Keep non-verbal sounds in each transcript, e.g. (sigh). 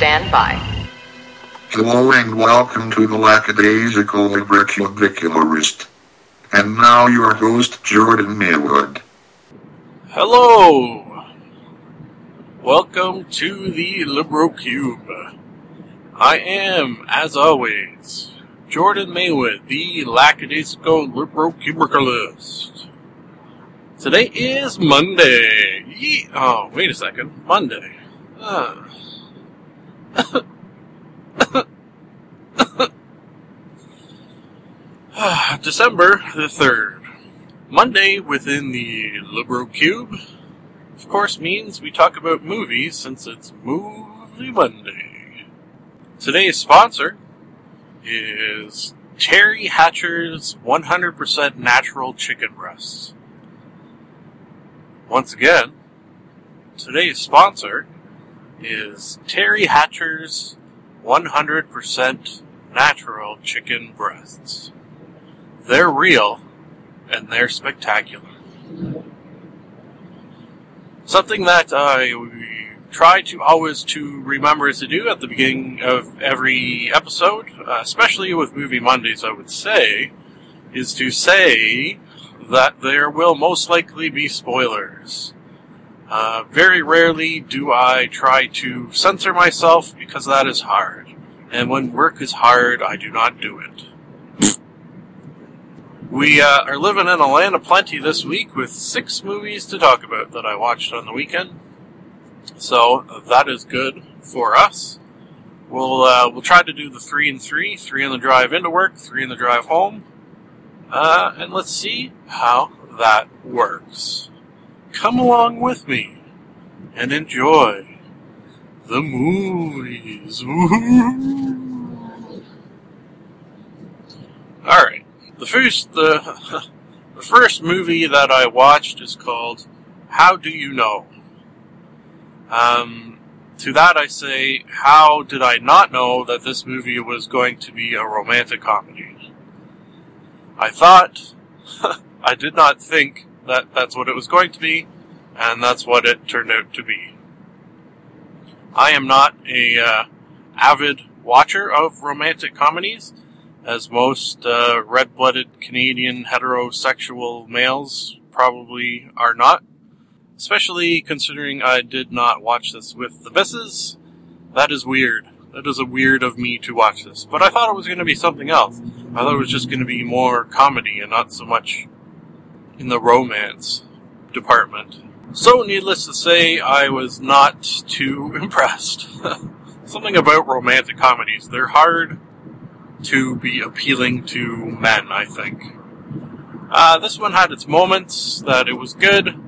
stand by. Hello and welcome to the Lackadaisical Librocubicularist. And now your host, Jordan Maywood. Hello! Welcome to the LibroCube. I am, as always, Jordan Maywood, the lackadaisical LibroCubicalist. Today is Monday. Ye- oh, wait a second. Monday. Uh. (coughs) December the 3rd. Monday within the Liberal LibroCube, of course, means we talk about movies since it's Movie Monday. Today's sponsor is Teri Hatcher's 100% natural chicken breasts. Once again, today's sponsor is Teri Hatcher's 100% natural chicken breasts. They're real and they're spectacular. Something that I try to always to remember to do at the beginning of every episode, especially with Movie Mondays, I would say, is to say that there will most likely be spoilers. Uh, very rarely do I try to censor myself because that is hard. And when work is hard, I do not do it. We uh, are living in a land of plenty this week with six movies to talk about that I watched on the weekend. So that is good for us. We'll uh, we'll try to do the three and three, three on the drive into work, three on the drive home, uh, and let's see how that works. Come along with me and enjoy the movies. All right, the first the (laughs) the first movie that I watched is called How Do You Know? Um, to that I say, how did I not know that this movie was going to be a romantic comedy? I thought, (laughs) I did not think that that's what it was going to be, and that's what it turned out to be. I am not a uh, avid watcher of romantic comedies, as most uh, red-blooded Canadian heterosexual males probably are not. Especially considering I did not watch this with the misses. That is weird. That is a weird of me to watch this. But I thought it was going to be something else. I thought it was just going to be more comedy and not so much in the romance department. So, needless to say, I was not too (laughs) impressed. (laughs) something about romantic comedies. They're hard to be appealing to men, I think. Uh, this one had its moments that it was good.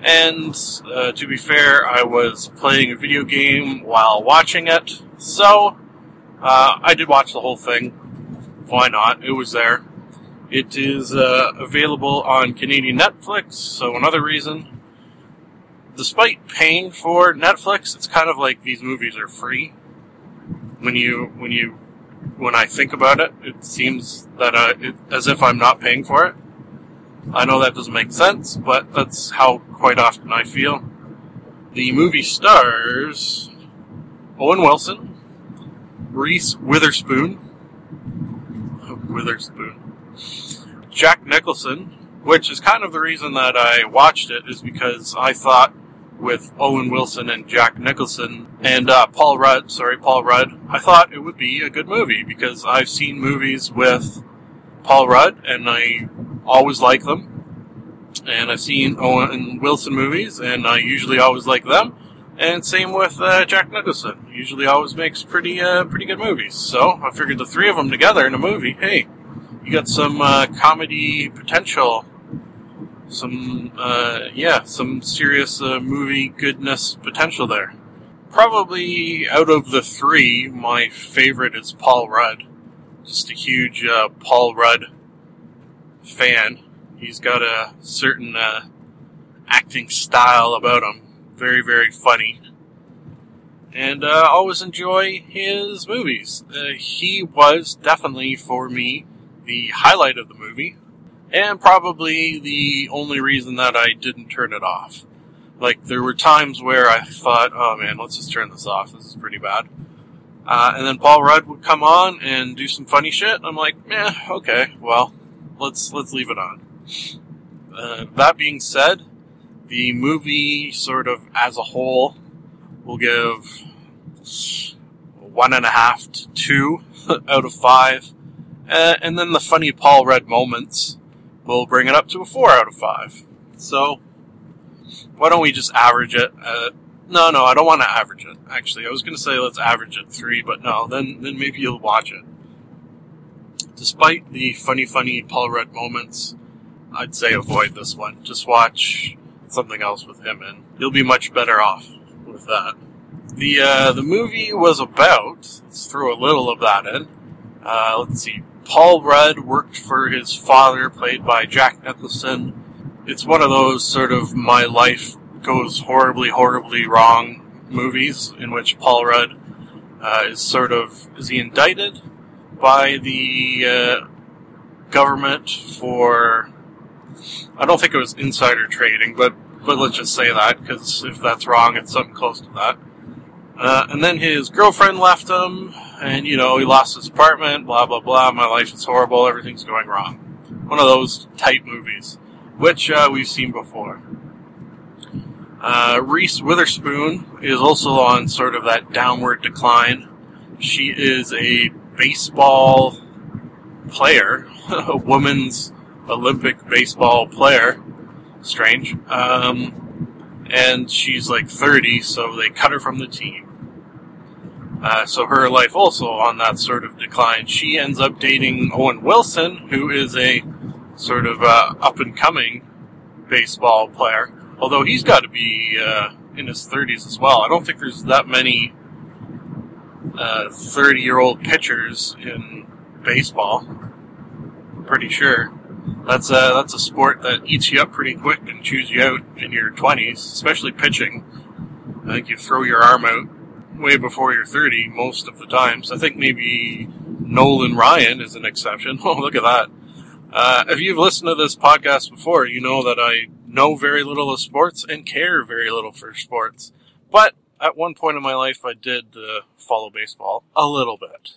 And uh, to be fair, I was playing a video game while watching it, so uh, I did watch the whole thing. Why not? It was there. It is uh, available on Canadian Netflix, so another reason. Despite paying for Netflix, it's kind of like these movies are free. When you when you when I think about it, it seems that uh, it, as if I'm not paying for it. I know that doesn't make sense, but that's how quite often I feel. The movie stars Owen Wilson, Reese Witherspoon, Witherspoon, Jack Nicholson, which is kind of the reason that I watched it, is because I thought with Owen Wilson and Jack Nicholson and uh, Paul Rudd, sorry, Paul Rudd, I thought it would be a good movie because I've seen movies with Paul Rudd and I always like them. And I've seen Owen Wilson movies, and I usually always like them. And same with uh, Jack Nicholson. Usually always makes pretty uh, pretty good movies. So I figured the three of them together in a movie, hey, you got some uh, comedy potential, some uh, yeah, some serious uh, movie goodness potential there. Probably out of the three, my favorite is Paul Rudd. Just a huge uh, Paul Rudd fan. He's got a certain uh, acting style about him. Very, very funny. And uh, always enjoy his movies. Uh, he was definitely, for me, the highlight of the movie. And probably the only reason that I didn't turn it off. Like, there were times where I thought, oh man, let's just turn this off. This is pretty bad. Uh, and then Paul Rudd would come on and do some funny shit. I'm like, yeah, okay, well, let's let's leave it on. Uh, that being said, the movie, sort of as a whole, will give one and a half to two (laughs) out of five. Uh, and then the funny Paul Rudd moments will bring it up to a four out of five. So, why don't we just average it? no, no, I don't want to average it. Actually, I was going to say let's average it three, but no, then then maybe you'll watch it. Despite the funny, funny Paul Rudd moments, I'd say avoid this one. Just watch something else with him in. You'll be much better off with that. The uh, the movie was about. Let's throw a little of that in. Uh, let's see. Paul Rudd worked for his father, played by Jack Nicholson. It's one of those sort of my life goes horribly, horribly wrong movies in which Paul Rudd uh, is sort of is he indicted by the uh, government for I don't think it was insider trading, but but let's just say that because if that's wrong, it's something close to that. Uh, and then his girlfriend left him, and you know he lost his apartment. Blah blah blah. My life is horrible. Everything's going wrong. One of those type movies, which uh, we've seen before. Uh, Reese Witherspoon is also on sort of that downward decline. She is a baseball player, (laughs) a woman's Olympic baseball player. Strange. Um, and she's like 30, so they cut her from the team. Uh, so her life also on that sort of decline. She ends up dating Owen Wilson, who is a sort of uh, up and coming baseball player. Although he's got to be uh, in his 30s as well. I don't think there's that many 30 uh, year old pitchers in baseball. I'm Pretty sure. That's a, that's a sport that eats you up pretty quick and chews you out in your 20s, especially pitching. I think you throw your arm out way before you're 30 most of the times. I think maybe Nolan Ryan is an exception. (laughs) Oh, look at that. Uh, if you've listened to this podcast before, you know that I know very little of sports and care very little for sports. But at one point in my life, I did uh, follow baseball a little bit.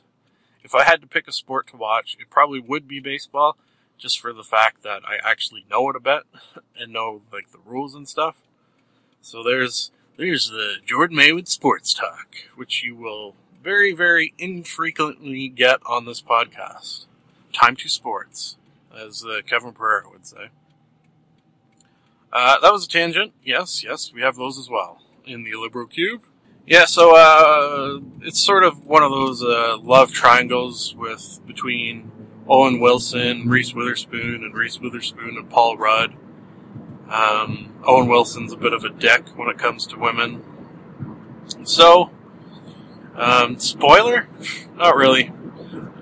If I had to pick a sport to watch, it probably would be baseball, just for the fact that I actually know it a bit and know like the rules and stuff. So there's there's the Jordan Maywood Sports Talk, which you will very very infrequently get on this podcast. Time to sports, as uh, Kevin Pereira would say. Uh, that was a tangent. Yes, yes, we have those as well in the Liberal Cube. Yeah, so uh, it's sort of one of those uh, love triangles with between Owen Wilson, Reese Witherspoon, and Reese Witherspoon and Paul Rudd. Um, Owen Wilson's a bit of a dick when it comes to women. So, um, spoiler? Not really.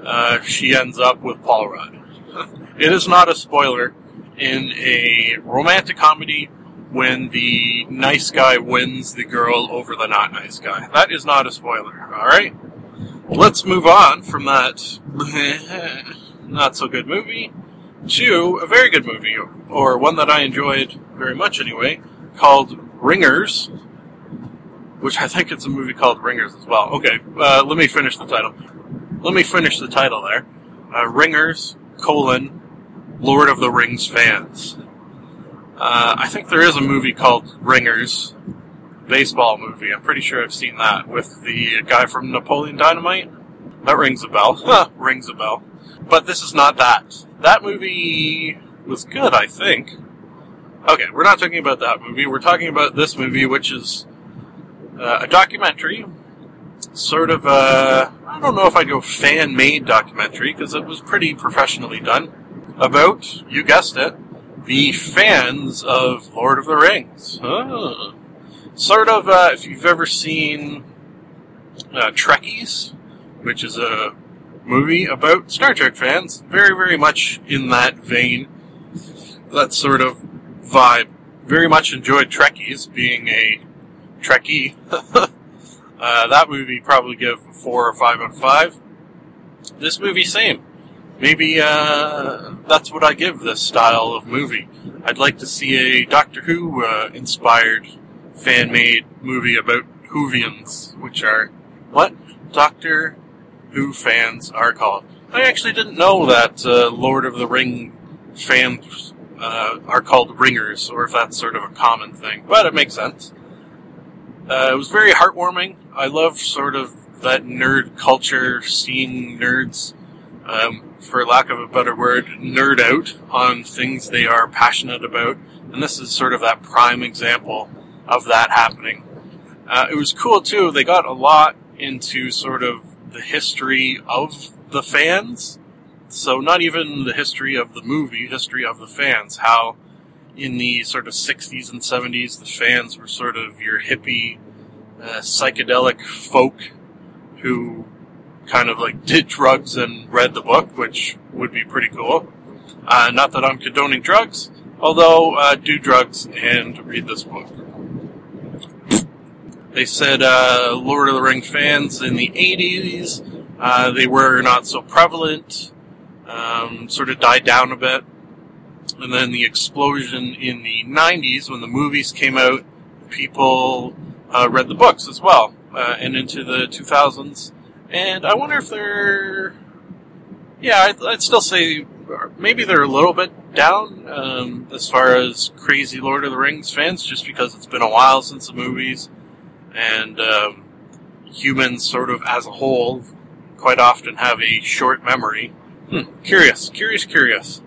Uh, she ends up with Paul Rudd. (laughs) it is not a spoiler in a romantic comedy when the nice guy wins the girl over the not nice guy. That is not a spoiler, alright? Let's move on from that (laughs) not so good movie to a very good movie, or one that I enjoyed very much anyway, called Ringers, which I think it's a movie called Ringers as well. Okay, uh, let me finish the title. Let me finish the title there. Uh, Ringers, colon, Lord of the Rings fans. Uh, I think there is a movie called Ringers, baseball movie. I'm pretty sure I've seen that with the guy from Napoleon Dynamite. That rings a bell. (laughs) Rings a bell. But this is not that. That movie was good, I think. Okay, we're not talking about that movie. We're talking about this movie, which is uh, a documentary. Sort of a, I don't know if I'd go fan made documentary, because it was pretty professionally done about, you guessed it, the fans of Lord of the Rings. Sort of, uh, if you've ever seen uh, Trekkies, which is a movie about Star Trek fans, very, very much in that vein, that sort of vibe. Very much enjoyed Trekkies, being a Trekkie. (laughs) uh, that movie probably give four or five out of five. This movie, same maybe uh, that's what I give this style of movie. I'd like to see a Doctor Who uh, inspired fan made movie about Whovians, which are what Doctor Who fans are called. I actually didn't know that uh, Lord of the Ring fans uh, are called ringers, or if that's sort of a common thing, but it makes sense. Uh, it was very heartwarming. I love sort of that nerd culture, seeing nerds, um, for lack of a better word, nerd out on things they are passionate about, and this is sort of that prime example of that happening. Uh, it was cool too. They got a lot into sort of the history of the fans. So not even the history of the movie, history of the fans. How in the sort of 60s and 70s, the fans were sort of your hippie, uh, psychedelic folk who kind of like did drugs and read the book, which would be pretty cool. Uh, not that I'm condoning drugs, although uh, do drugs and read this book. They said uh, Lord of the Ring fans in the 80s, uh, they were not so prevalent, um, sort of died down a bit. And then the explosion in the 90s when the movies came out, people uh, read the books as well, uh, and into the 2000s. And I wonder if they're, yeah, I'd, I'd still say maybe they're a little bit down um, as far as crazy Lord of the Rings fans, just because it's been a while since the movies and um, humans, sort of as a whole, quite often have a short memory. Hmm, curious, curious, curious.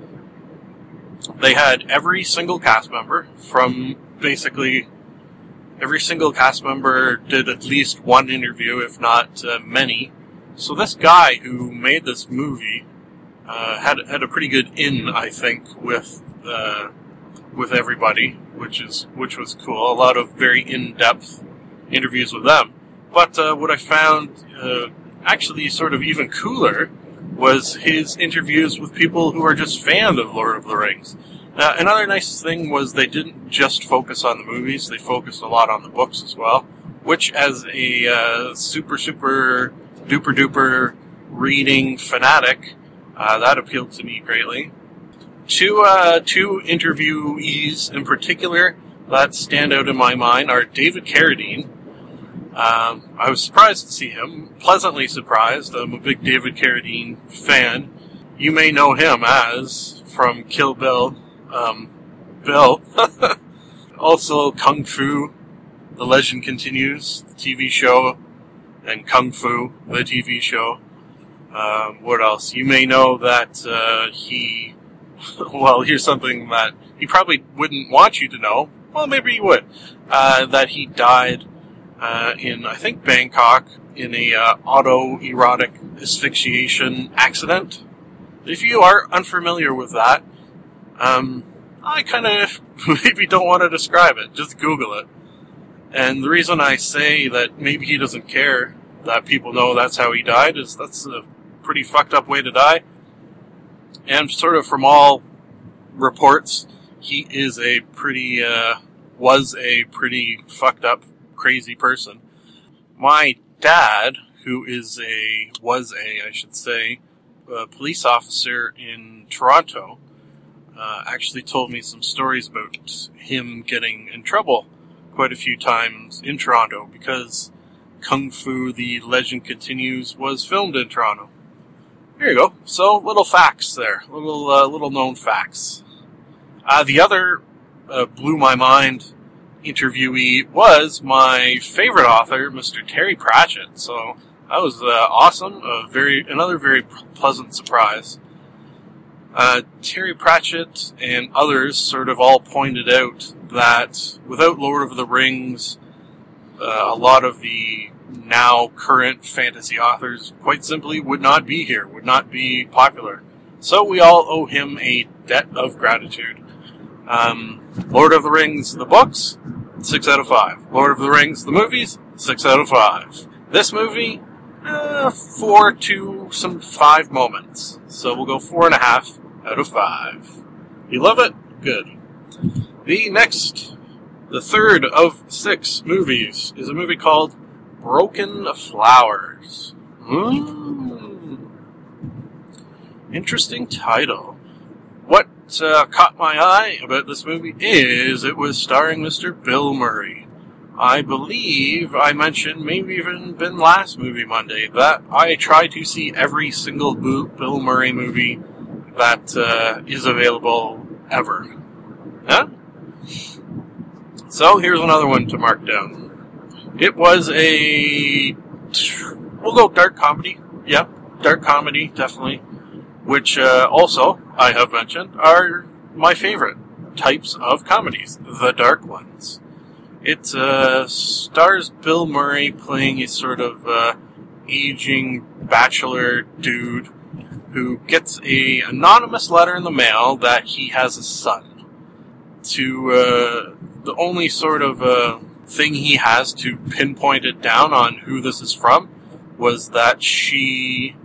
They had every single cast member from basically every single cast member did at least one interview, if not uh, many. So this guy who made this movie uh, had had a pretty good in, I think, with uh, with everybody, which is which was cool. A lot of very in depth interviews with them. But uh, what I found uh, actually sort of even cooler was his interviews with people who are just fans of Lord of the Rings. Uh, another nice thing was they didn't just focus on the movies; they focused a lot on the books as well. Which, as a uh, super super duper duper reading fanatic, uh, that appealed to me greatly. Two uh, two interviewees in particular that stand out in my mind are David Carradine, um, I was surprised to see him, pleasantly surprised. I'm a big David Carradine fan. You may know him as from Kill Bill, um, Bill. (laughs) also, Kung Fu, The Legend Continues, the TV show, and Kung Fu, the TV show. Um, what else? You may know that uh, he. (laughs) Well, here's something that he probably wouldn't want you to know. Well, maybe he would. Uh, that he died uh, in I think Bangkok in a uh, autoerotic asphyxiation accident. If you are unfamiliar with that, um, I kind of (laughs) maybe don't want to describe it. Just Google it. And the reason I say that maybe he doesn't care that people know that's how he died is that's a pretty fucked up way to die. And sort of from all reports, he is a pretty, uh, was a pretty fucked up crazy person. My dad, who is a, was a, I should say, a police officer in Toronto, uh, actually told me some stories about him getting in trouble quite a few times in Toronto because Kung Fu The Legend Continues was filmed in Toronto. There you go. So, little facts there. Little, uh, little known facts. Uh, the other uh, blew my mind interviewee was my favorite author, Mr. Terry Pratchett. So that was uh, awesome. A very another very pleasant surprise. Uh, Terry Pratchett and others sort of all pointed out that without Lord of the Rings, uh, a lot of the now current fantasy authors quite simply would not be here, would not be popular. So we all owe him a debt of gratitude. Um, Lord of the Rings, the books, six out of five. Lord of the Rings, the movies, six out of five. This movie, uh, four to some five moments. So we'll go four and a half out of five. You love it? Good. The next, the third of six movies, is a movie called Broken Flowers. Mm. Interesting title. What uh, caught my eye about this movie is it was starring Mr. Bill Murray. I believe I mentioned, maybe even been last movie Monday, that I try to see every single Bill Murray movie that uh, is available ever. Huh? So here's another one to mark down. It was a we'll go dark comedy. Yeah, dark comedy definitely. Which uh, also I have mentioned are my favorite types of comedies, the dark ones. It uh, stars Bill Murray playing a sort of uh, aging bachelor dude who gets a anonymous letter in the mail that he has a son. To uh, the only sort of uh, thing he has to pinpoint it down on who this is from was that she,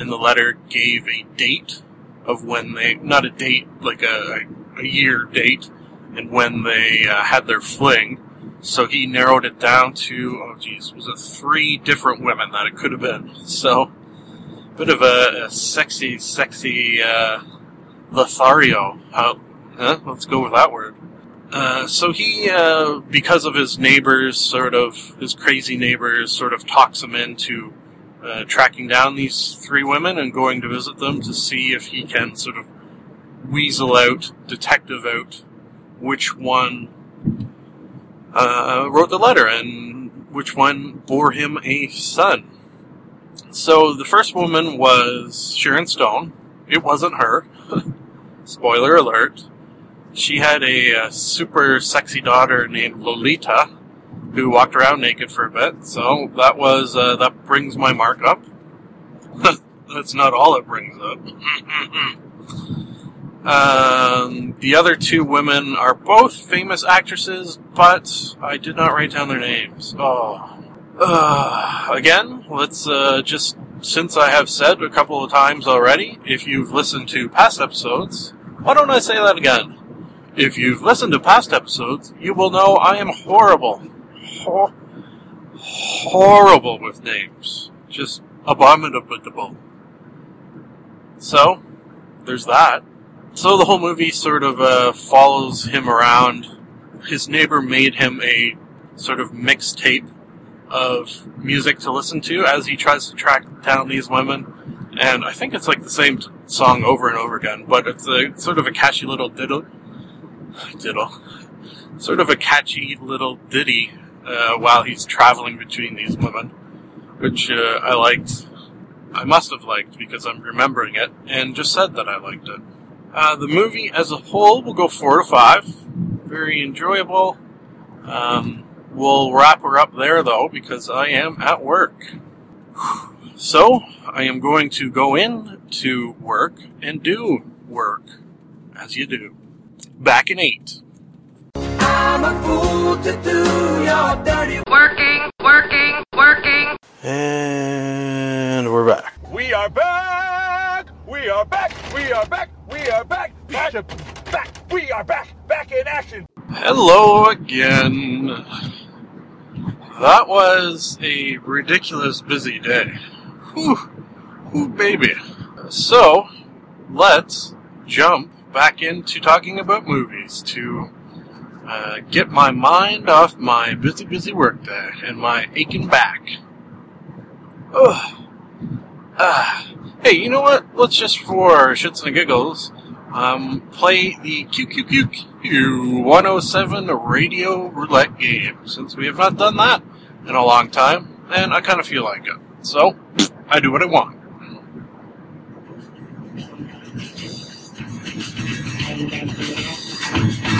in the letter, gave a date of when they not a date like a, a year date and when they uh, had their fling. So he narrowed it down to oh geez, was it three different women that it could have been? So bit of a, a sexy, sexy uh, Lothario. Uh, huh? Let's go with that word. Uh, so he, uh, because of his neighbors, sort of his crazy neighbors, sort of talks him into uh, tracking down these three women and going to visit them to see if he can sort of weasel out, detective out, which one uh, wrote the letter and which one bore him a son. So the first woman was Sharon Stone. It wasn't her. (laughs) Spoiler alert. She had a, a, super sexy daughter named Lolita, who walked around naked for a bit. So that was uh, that brings my mark up. (laughs) That's not all it brings up. (laughs) um, the other two women are both famous actresses, but I did not write down their names. Oh, uh, again, let's uh, just, since I have said a couple of times already, if you've listened to past episodes, why don't I say that again? If you've listened to past episodes, you will know I am horrible. Ho- horrible with names. Just abominable. So, there's that. So the whole movie sort of uh, follows him around. His neighbor made him a sort of mixtape of music to listen to as he tries to track down these women. And I think it's like the same t- song over and over again, but it's a sort of a catchy little diddle, diddle, sort of a catchy little ditty uh, while he's traveling between these women, which uh, I liked. I must have liked because I'm remembering it and just said that I liked it. Uh, the movie as a whole will go four to five. Very enjoyable. Um, We'll wrap her up there though because I am at work. So I am going to go in to work and do work as you do. Back in eight. I'm a fool to do your dirty working, working, working. And we're back. We are back. We are back. We are back. We are back. Back. Back. We are back. Back in action. Hello again. That was a ridiculous busy day. Whew, Whew baby. So, let's jump back into talking about movies to uh, get my mind off my busy, busy workday and my aching back. Ugh. Uh, hey, you know what? Let's just for shits and giggles um, play the QQQQ 107 radio roulette game, since we have not done that in a long time, and I kind of feel like it. So, I do what I want.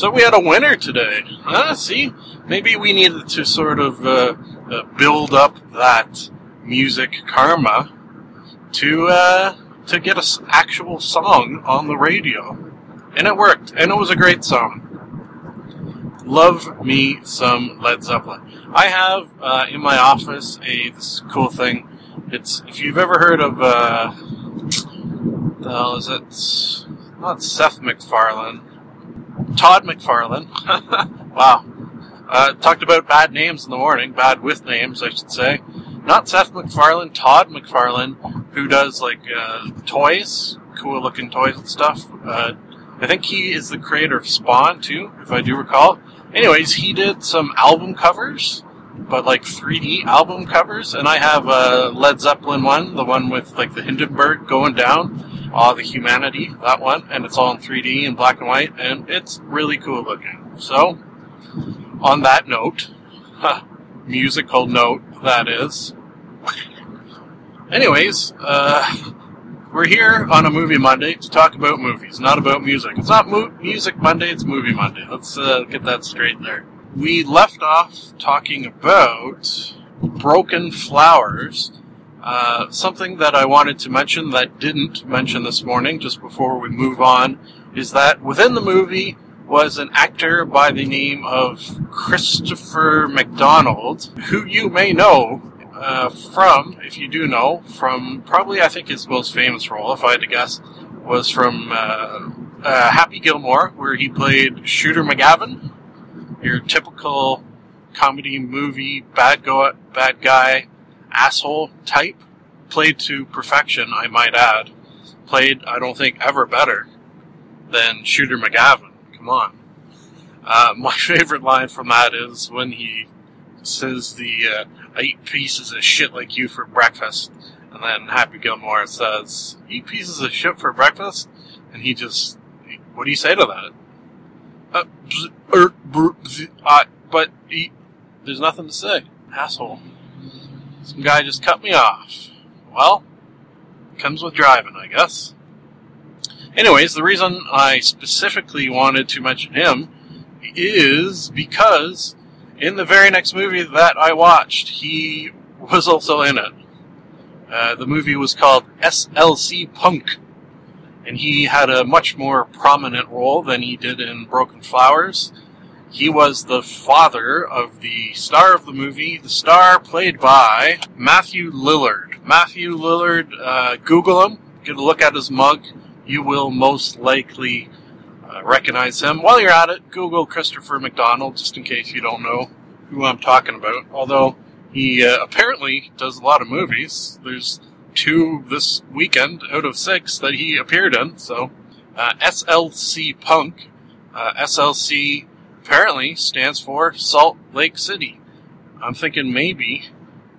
So we had a winner today. Huh? See, maybe we needed to sort of uh, uh, build up that music karma to uh, to get an actual song on the radio, and it worked, and it was a great song. love me some Led Zeppelin. I have uh, in my office a this cool thing. It's if you've ever heard of uh, the hell is it? Not Seth MacFarlane, Todd McFarlane. (laughs) wow. Uh, talked about bad names in the morning, bad with names, I should say. Not Seth MacFarlane, Todd McFarlane, who does like uh, toys, cool looking toys and stuff. Uh, I think he is the creator of Spawn too, if I do recall. Anyways, he did some album covers, but like 3D album covers, and I have a Led Zeppelin one, the one with like the Hindenburg going down, all the humanity, that one, and it's all in 3D and black and white, and it's really cool looking. So, on that note, (laughs) musical note that is. Anyways, uh, (laughs) we're here on a movie Monday to talk about movies, not about music. It's not mo- music Monday, it's movie Monday. Let's uh, get that straight there. We left off talking about Broken Flowers, uh, something that I wanted to mention that didn't mention this morning, just before we move on, is that within the movie was an actor by the name of Christopher McDonald, who you may know uh, from, if you do know, from probably I think his most famous role, if I had to guess, was from uh, uh, Happy Gilmore, where he played Shooter McGavin, your typical comedy movie bad go bad guy asshole type, played to perfection, I might add. Played, I don't think, ever better than Shooter McGavin. Come on. Uh, (laughs) my favorite line from that is when he says the uh, I eat pieces of shit like you for breakfast. And then Happy Gilmore says, Eat pieces of shit for breakfast? And he just, what do you say to that? Uh, bzz, er, bzz, but he, there's nothing to say. Asshole. Some guy just cut me off. Well, comes with driving, I guess. Anyways, the reason I specifically wanted to mention him is because in the very next movie that I watched, he was also in it. Uh, the movie was called SLC Punk, and he had a much more prominent role than he did in Broken Flowers. He was the father of the star of the movie, the star played by Matthew Lillard. Matthew Lillard, uh, Google him, get a look at his mug. You will most likely uh, recognize him. While you're at it, Google Christopher McDonald, just in case you don't know who I'm talking about. Although he uh, apparently does a lot of movies. There's two this weekend out of six that he appeared in. So, uh, SLC Punk. Uh, SLC apparently stands for Salt Lake City. I'm thinking maybe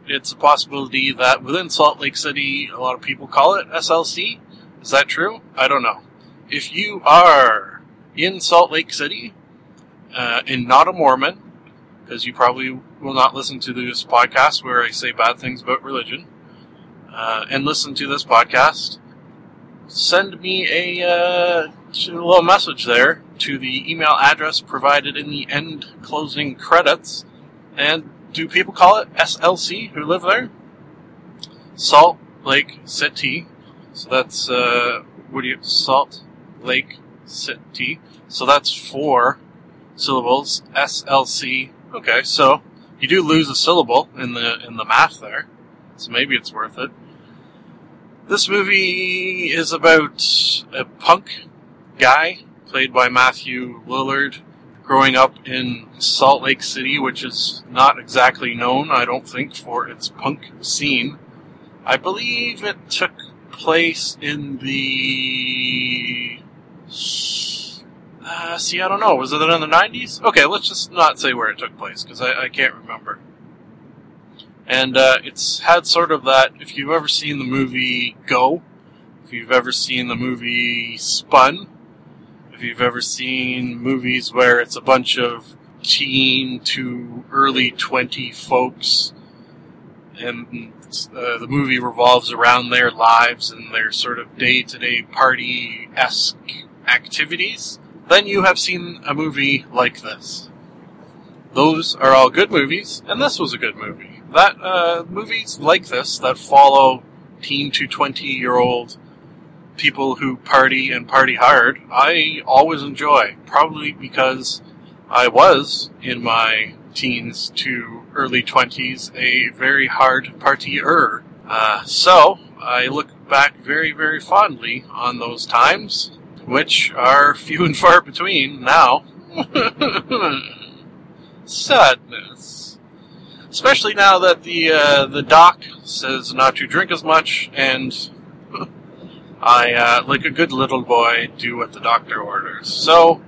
it's a possibility that within Salt Lake City, a lot of people call it SLC. Is that true? I don't know. If you are in Salt Lake City uh, and not a Mormon, because you probably will not listen to this podcast where I say bad things about religion, uh, and listen to this podcast, send me a, uh, a little message there to the email address provided in the end closing credits. And do people call it SLC who live there? Salt Lake City. So that's, uh, what do you, Salt Lake City. So that's four syllables. SLC. Okay, so you do lose a syllable in the in the math there, so maybe it's worth it. This movie is about a punk guy played by Matthew Lillard growing up in Salt Lake City, which is not exactly known, I don't think, for its punk scene. I believe it took place in the uh, see, I don't know. Was it in the 90s? Okay, let's just not say where it took place because I, I, can't remember. And uh, it's had sort of that. If you've ever seen the movie Go, if you've ever seen the movie Spun, if you've ever seen movies where it's a bunch of teen to early 20 folks and uh, the movie revolves around their lives and their sort of day to day party esque activities then you have seen a movie like this. Those are all good movies, and this was a good movie. That uh, movies like this that follow teen to twenty year old people who party and party hard, I always enjoy. Probably because I was in my teens to early 20s a very hard partier. Uh, so I look back very, very fondly on those times, which are few and far between now. (laughs) Sadness. Especially now that the uh, the doc says not to drink as much, and I, uh, like a good little boy, do what the doctor orders. So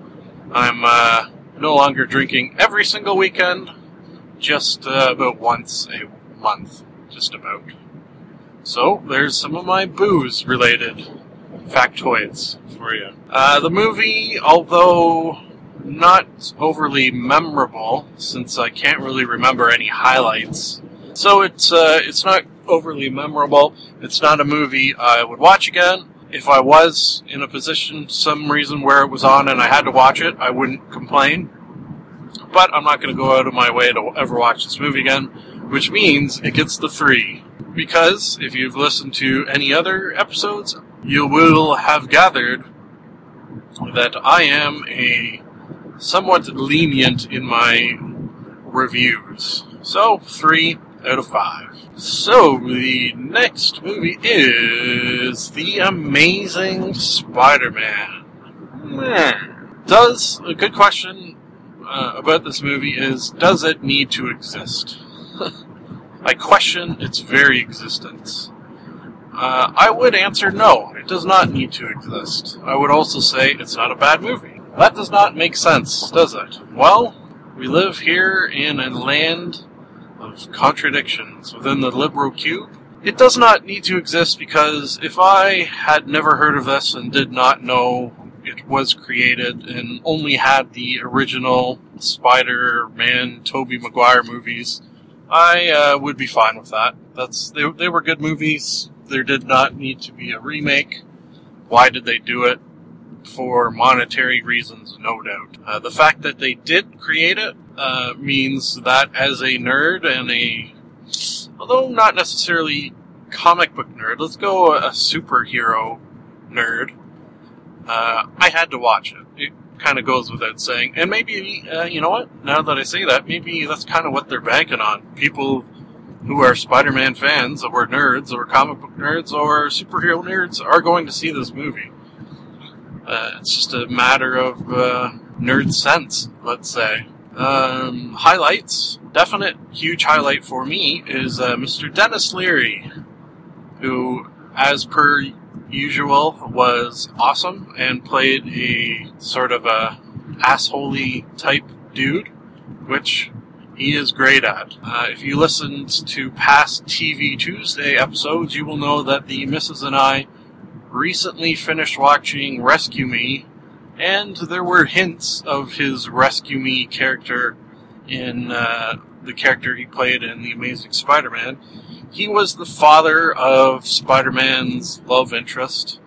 I'm uh, no longer drinking every single weekend, just uh, about once a month, just about. So there's some of my booze related factoids for you. Uh, the movie, although not overly memorable, since I can't really remember any highlights. So it's uh, it's not overly memorable. It's not a movie I would watch again. If I was in a position, some reason where it was on and I had to watch it, I wouldn't complain. But I'm not going to go out of my way to ever watch this movie again, which means it gets the three. Because if you've listened to any other episodes, you will have gathered that I am a somewhat lenient in my reviews. So, three out of five. So, the next movie is The Amazing Spider Man. Does, a good question uh, about this movie is does it need to exist? (laughs) I question its very existence. Uh, I would answer no, it does not need to exist. I would also say it's not a bad movie. That does not make sense, does it? Well, we live here in a land of contradictions within the liberal cube. It does not need to exist because if I had never heard of this and did not know it was created and only had the original Spider-Man, Tobey Maguire movies, I uh, would be fine with that. That's they, they were good movies. There did not need to be a remake. Why did they do it? For monetary reasons, no doubt. Uh, the fact that they did create it uh, means that as a nerd and a, although not necessarily comic book nerd, let's go a superhero nerd. Uh, I had to watch it. It kind of goes without saying. And maybe, uh, you know what? Now that I say that, maybe that's kind of what they're banking on. People who are Spider-Man fans, or nerds, or comic book nerds, or superhero nerds, are going to see this movie. Uh, it's just a matter of uh, nerd sense, let's say. Um, highlights, definite huge highlight for me is uh, Mr. Denis Leary, who, as per usual, was awesome and played a sort of a assholey type dude, which he is great at. Uh, if you listened to past TV Tuesday episodes, you will know that the missus and I recently finished watching Rescue Me, and there were hints of his Rescue Me character in uh, the character he played in The Amazing Spider Man. He was the father of Spider Man's love interest,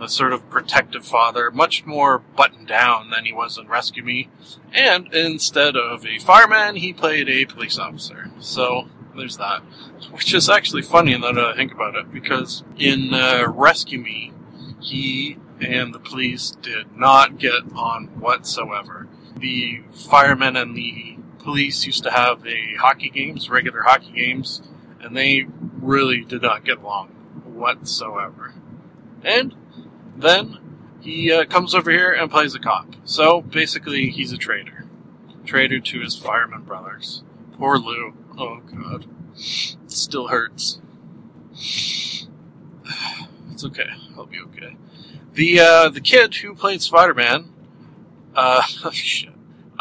a sort of protective father, much more buttoned down than he was in Rescue Me. And instead of a fireman, he played a police officer. So there's that. Which is actually funny now that I think about it, because in uh, Rescue Me, he and the police did not get on whatsoever. The firemen and the police used to have a hockey games, regular hockey games, and they really did not get along whatsoever. And then he uh, comes over here and plays a cop. So basically, he's a traitor. Traitor to his fireman brothers. Poor Lou. Oh, God. It still hurts. (sighs) It's okay. I'll be okay. The, uh, the kid who played Spider-Man, uh. (laughs)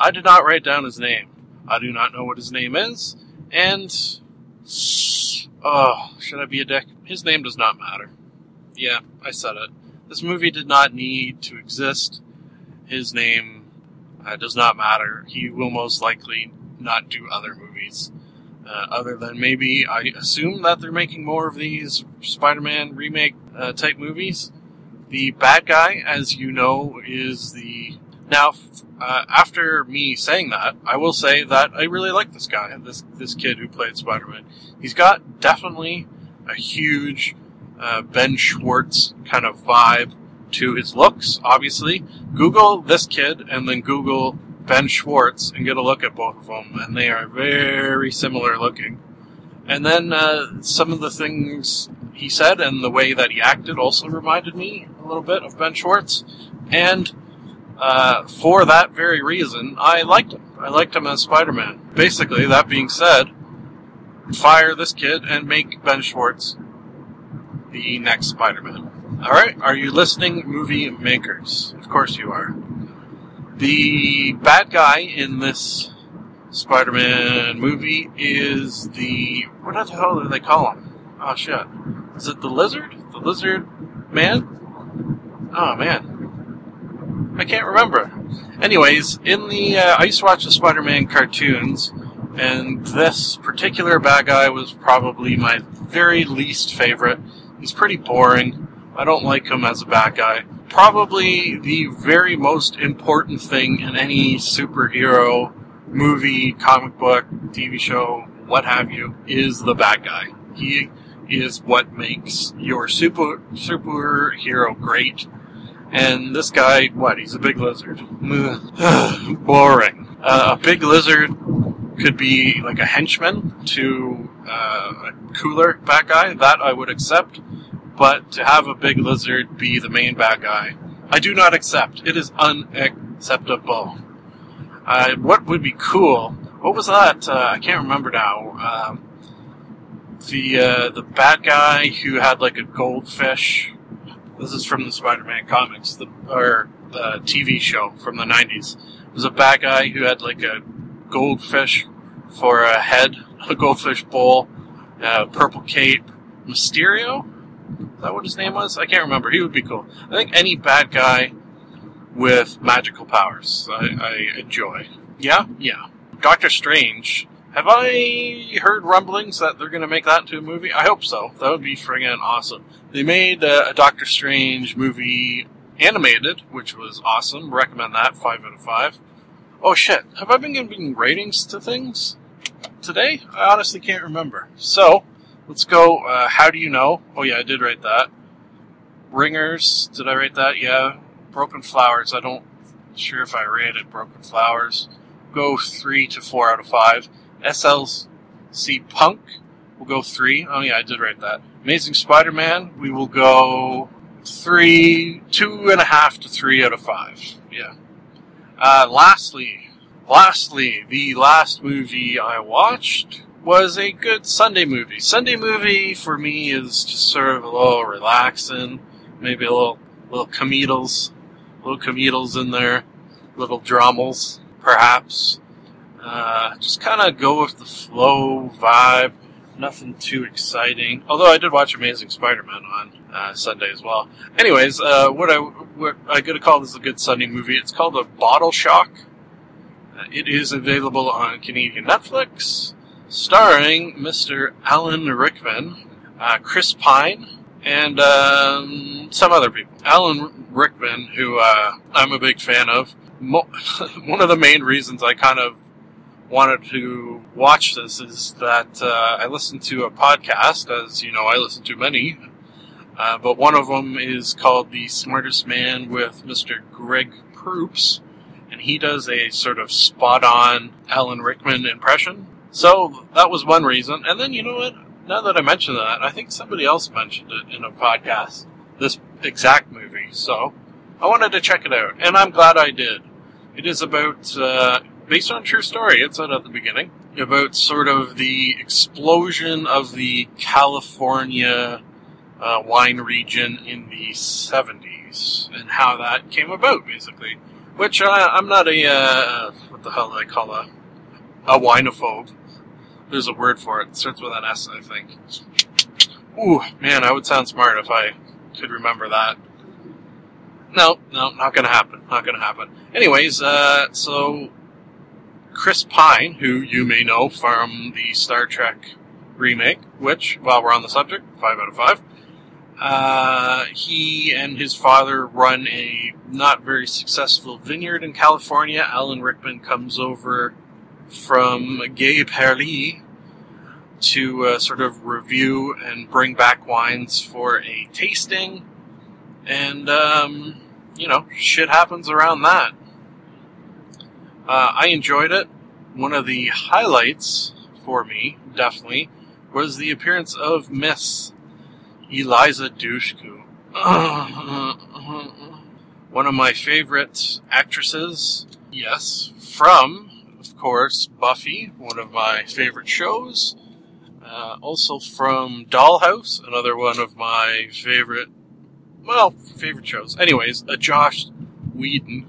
I did not write down his name. I do not know what his name is, and, oh, should I be a dick? His name does not matter. Yeah, I said it. This movie did not need to exist. His name uh, does not matter. He will most likely not do other movies. Uh, other than maybe, I assume that they're making more of these Spider Man remake uh, type movies. The bad guy, as you know, is the. Now, uh, after me saying that, I will say that I really like this guy, this this kid who played Spider Man. He's got definitely a huge uh, Ben Schwartz kind of vibe to his looks. Obviously, Google this kid and then Google Ben Schwartz and get a look at both of them, and they are very similar looking. And then uh, some of the things he said and the way that he acted also reminded me a little bit of Ben Schwartz. And uh, for that very reason, I liked him. I liked him as Spider Man. Basically, that being said, fire this kid and make Ben Schwartz the next Spider Man. Alright, are you listening, movie makers? Of course you are. The bad guy in this Spider Man movie is the. What the hell do they call him? Oh shit. Is it the lizard? The lizard man? Oh man. I can't remember. Anyways, in the. Uh, I used to watch the Spider Man cartoons, and this particular bad guy was probably my very least favorite. He's pretty boring. I don't like him as a bad guy. Probably the very most important thing in any superhero movie, comic book, TV show, what have you, is the bad guy. He is what makes your super superhero great. And this guy, what? He's a big lizard. (sighs) Boring. Uh, a big lizard could be like a henchman to uh, a cooler bad guy. That I would accept. But to have a big lizard be the main bad guy, I do not accept. It is unacceptable. Uh, what would be cool? What was that? Uh, I can't remember now. The uh, the bad guy who had like a goldfish. This is from the Spider-Man comics, the or the TV show from the '90s. It was a bad guy who had like a goldfish for a head, (laughs) a goldfish bowl, a purple cape. Mysterio? Is that what his name was? I can't remember. He would be cool. I think any bad guy with magical powers I, I enjoy. Yeah? Yeah. Doctor Strange. Have I heard rumblings that they're going to make that into a movie? I hope so. That would be friggin' awesome. They made uh, a Doctor Strange movie animated, which was awesome. Recommend that. 5 out of 5. Oh shit. Have I been giving ratings to things today? I honestly can't remember. So, let's go. Uh, how do you know? Oh yeah, I did write that. Ringers. Did I write that? Yeah. Broken Flowers. I don't sure if I rated Broken Flowers. Go three to four out of five. SLC Punk will go three. Oh yeah, I did write that. Amazing Spider-Man. We will go three, two and a half to three out of five. Yeah. Uh, lastly, lastly, the last movie I watched was a good Sunday movie. Sunday movie for me is just sort of a little relaxing, maybe a little little comedials, little comedials in there, little dramas, perhaps. Uh, just kind of go with the flow vibe. Nothing too exciting. Although I did watch Amazing Spider-Man on uh, Sunday as well. Anyways, uh, what I what I gotta call this a good Sunday movie. It's called a Bottle Shock. Uh, it is available on Canadian Netflix, starring Mr. Alan Rickman, uh, Chris Pine, and um, some other people. Alan Rickman, who uh, I'm a big fan of. Mo- (laughs) one of the main reasons I kind of wanted to watch this is that uh, I listened to a podcast, as you know, I listen to many, uh, but one of them is called The Smartest Man with Mr. Greg Proops, and he does a sort of spot on Alan Rickman impression. So that was one reason. And then, you know what? Now that I mention that, I think somebody else mentioned it in a podcast, this exact movie. So I wanted to check it out, and I'm glad I did. It is about, uh, based on true story, it said at the beginning, about sort of the explosion of the California uh, wine region in the 70s and how that came about, basically. Which uh, I'm not a, uh, what the hell do I call a, a winophobe. There's a word for it. It starts with an S, I think. Ooh, man, I would sound smart if I could remember that. No, no, not gonna happen. Not gonna happen. Anyways, uh, so Chris Pine, who you may know from the Star Trek remake, which, while we're on the subject, five out of five, uh, he and his father run a not very successful vineyard in California. Alan Rickman comes over from Gay Perly to uh, sort of review and bring back wines for a tasting. And, um, you know, shit happens around that. Uh, I enjoyed it. One of the highlights for me, definitely, was the appearance of Miss Eliza Dushku. (coughs) One of my favorite actresses, yes, from, of course, Buffy, one of my favorite shows. Uh, also from Dollhouse, another one of my favorite, well, favorite shows. Anyways, a Joss Whedon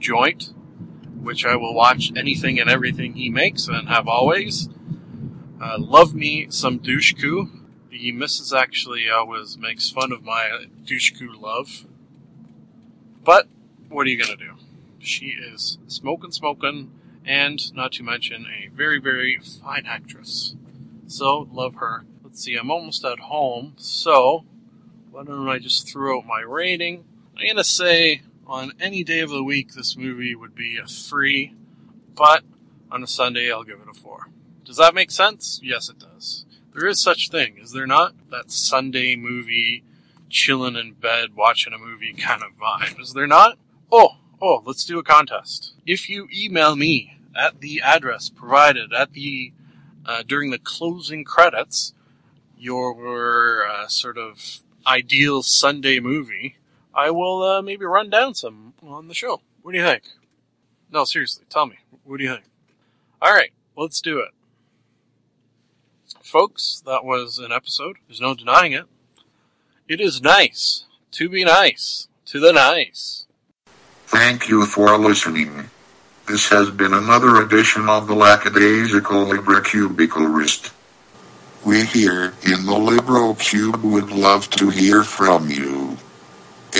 joint, which I will watch anything and everything he makes and have always. Uh, love me some Dushku. The missus actually always makes fun of my Dushku love. But, what are you gonna do? She is smoking, smoking, and not to mention a very, very fine actress. So, love her. Let's see, I'm almost at home, so why don't I just throw out my rating? I'm gonna say on any day of the week this movie would be a three, but on a Sunday I'll give it a four. Does that make sense? Yes, it does. There is such thing, is there not? That Sunday movie, chilling in bed, watching a movie kind of vibe, is there not? Oh, oh, let's do a contest. If you email me at the address provided at the uh, during the closing credits your uh, sort of ideal Sunday movie, I will uh, maybe run down some on the show. What do you think? No, seriously, tell me. What do you think? All right, let's do it. Folks, that was an episode. There's no denying it. It is nice to be nice to the nice. Thank you for listening. This has been another edition of the Lackadaisical Librocubicularist. We here in the Libro Cube would love to hear from you.